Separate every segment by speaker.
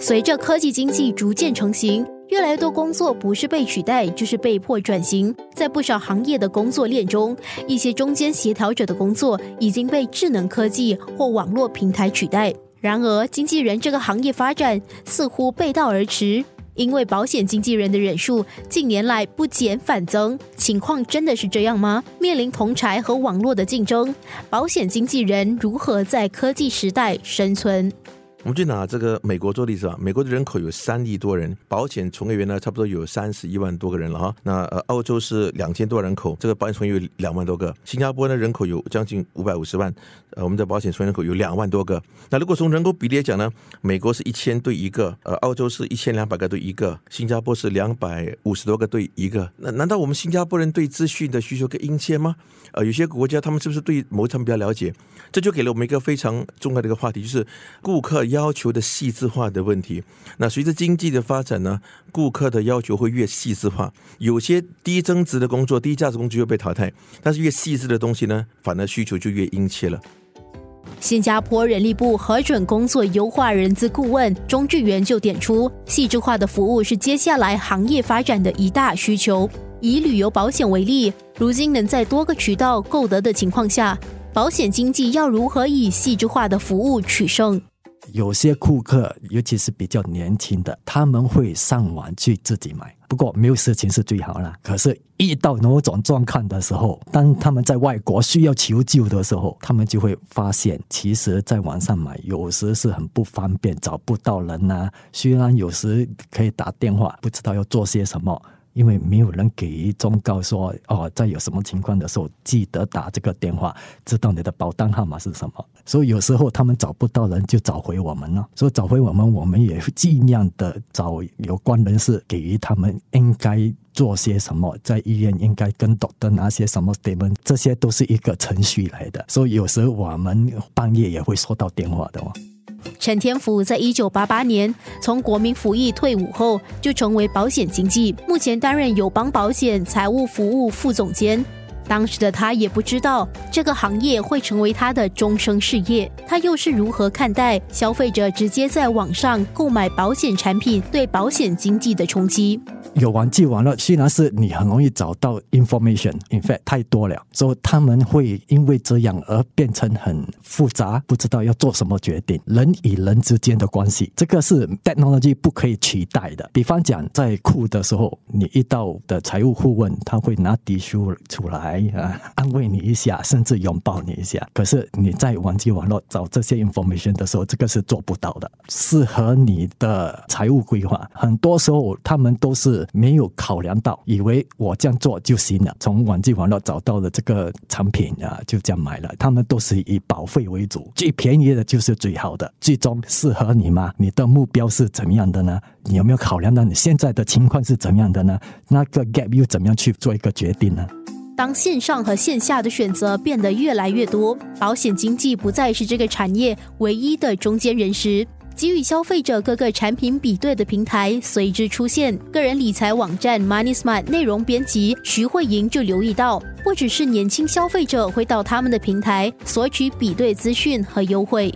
Speaker 1: 随着科技经济逐渐成型，越来越多工作不是被取代，就是被迫转型。在不少行业的工作链中，一些中间协调者的工作已经被智能科技或网络平台取代。然而，经纪人这个行业发展似乎背道而驰，因为保险经纪人的人数近年来不减反增。情况真的是这样吗？面临同柴和网络的竞争，保险经纪人如何在科技时代生存？
Speaker 2: 我们就拿这个美国做例子吧。美国的人口有三亿多人，保险从业员呢差不多有三十一万多个人了哈。那呃，澳洲是两千多人口，这个保险从业员两万多个。新加坡呢人口有将近五百五十万，呃，我们的保险从业人口有两万多个。那如果从人口比例来讲呢，美国是一千对一个，呃，澳洲是一千两百个对一个，新加坡是两百五十多个对一个。那难道我们新加坡人对资讯的需求更殷切吗？呃，有些国家他们是不是对某产品比较了解？这就给了我们一个非常重要的一个话题，就是顾客。要要求的细致化的问题，那随着经济的发展呢，顾客的要求会越细致化。有些低增值的工作、低价值工作会被淘汰，但是越细致的东西呢，反而需求就越殷切了。
Speaker 1: 新加坡人力部核准工作优化人资顾问钟志源就点出，细致化的服务是接下来行业发展的一大需求。以旅游保险为例，如今能在多个渠道购得的情况下，保险经济要如何以细致化的服务取胜？
Speaker 3: 有些顾客，尤其是比较年轻的，他们会上网去自己买。不过没有事情是最好啦。可是遇到某种状况的时候，当他们在外国需要求救的时候，他们就会发现，其实在网上买有时是很不方便，找不到人呐。虽然有时可以打电话，不知道要做些什么。因为没有人给予忠告说哦，在有什么情况的时候，记得打这个电话，知道你的保单号码是什么。所以有时候他们找不到人，就找回我们了。所以找回我们，我们也尽量的找有关人士，给予他们应该做些什么，在医院应该跟 doctor 拿些什么什么这些都是一个程序来的。所以有时候我们半夜也会收到电话的哦。
Speaker 1: 陈天福在一九八八年从国民服役退伍后，就成为保险经纪，目前担任友邦保险财务服务副总监。当时的他也不知道这个行业会成为他的终生事业。他又是如何看待消费者直接在网上购买保险产品对保险经济的冲击？
Speaker 3: 有网际网络，虽然是你很容易找到 information，in fact 太多了，所以他们会因为这样而变成很复杂，不知道要做什么决定。人与人之间的关系，这个是 technology 不可以取代的。比方讲，在酷的时候，你遇到的财务顾问，他会拿底书出来啊，安慰你一下，甚至拥抱你一下。可是你在网际网络找这些 information 的时候，这个是做不到的。适合你的财务规划，很多时候他们都是。没有考量到，以为我这样做就行了。从网际网络找到了这个产品啊，就这样买了。他们都是以保费为主，最便宜的就是最好的。最终适合你吗？你的目标是怎么样的呢？你有没有考量到你现在的情况是怎么样的呢？那个 gap 又怎么样去做一个决定呢？
Speaker 1: 当线上和线下的选择变得越来越多，保险经纪不再是这个产业唯一的中间人时。给予消费者各个产品比对的平台随之出现。个人理财网站 MoneySmart 内容编辑徐慧莹就留意到，不只是年轻消费者会到他们的平台索取比对资讯和优惠。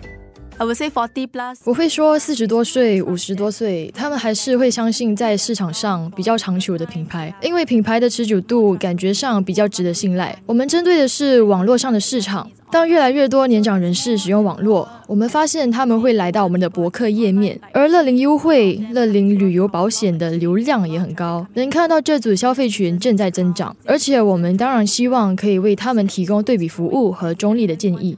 Speaker 4: I would say forty plus。我会说四十多岁、五十多岁，他们还是会相信在市场上比较长久的品牌，因为品牌的持久度感觉上比较值得信赖。我们针对的是网络上的市场，当越来越多年长人士使用网络，我们发现他们会来到我们的博客页面，而乐龄优惠、乐龄旅游保险的流量也很高，能看到这组消费群正在增长，而且我们当然希望可以为他们提供对比服务和中立的建议。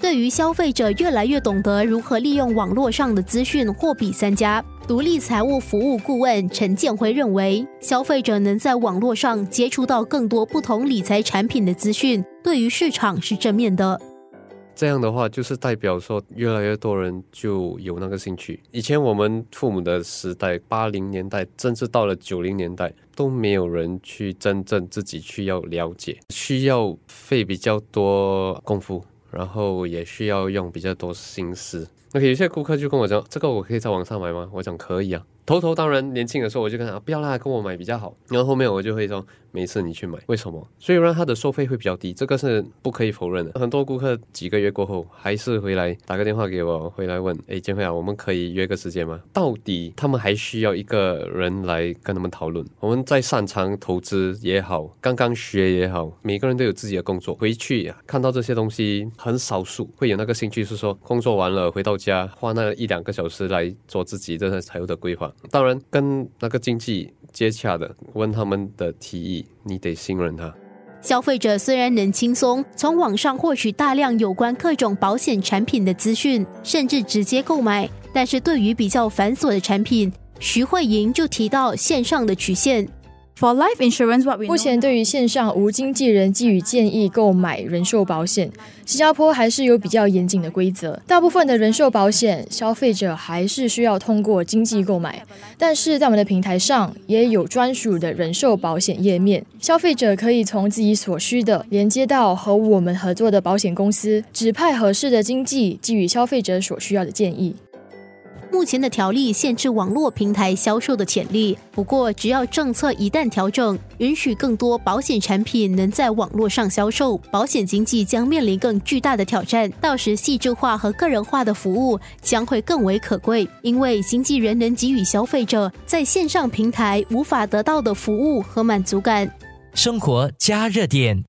Speaker 1: 对于消费者越来越懂得如何利用网络上的资讯货比三家，独立财务服务顾问陈建辉认为，消费者能在网络上接触到更多不同理财产品的资讯，对于市场是正面的。
Speaker 5: 这样的话，就是代表说越来越多人就有那个兴趣。以前我们父母的时代，八零年代，甚至到了九零年代，都没有人去真正自己去要了解，需要费比较多功夫。然后也需要用比较多心思，那有些顾客就跟我讲，这个我可以在网上买吗？我讲可以啊。头头当然年轻的时候我就跟他不要啦，跟我买比较好。然后后面我就会说，没事你去买，为什么？虽然他的收费会比较低，这个是不可以否认的。很多顾客几个月过后还是回来打个电话给我，回来问，哎，建辉啊，我们可以约个时间吗？到底他们还需要一个人来跟他们讨论。我们在擅长投资也好，刚刚学也好，每个人都有自己的工作，回去呀看到这些东西，很少数会有那个兴趣，是说工作完了回到家花那一两个小时来做自己的财务的规划。当然，跟那个经济接洽的，问他们的提议，你得信任他。
Speaker 1: 消费者虽然能轻松从网上获取大量有关各种保险产品的资讯，甚至直接购买，但是对于比较繁琐的产品，徐慧莹就提到线上的曲线。
Speaker 6: For life insurance, what we
Speaker 4: 目前对于线上无经纪人给予建议购买人寿保险，新加坡还是有比较严谨的规则。大部分的人寿保险，消费者还是需要通过经纪购买。但是在我们的平台上也有专属的人寿保险页面，消费者可以从自己所需的连接到和我们合作的保险公司，指派合适的经纪给予消费者所需要的建议。
Speaker 1: 目前的条例限制网络平台销售的潜力，不过只要政策一旦调整，允许更多保险产品能在网络上销售，保险经济将面临更巨大的挑战。到时，细致化和个人化的服务将会更为可贵，因为经纪人能给予消费者在线上平台无法得到的服务和满足感。
Speaker 7: 生活加热点。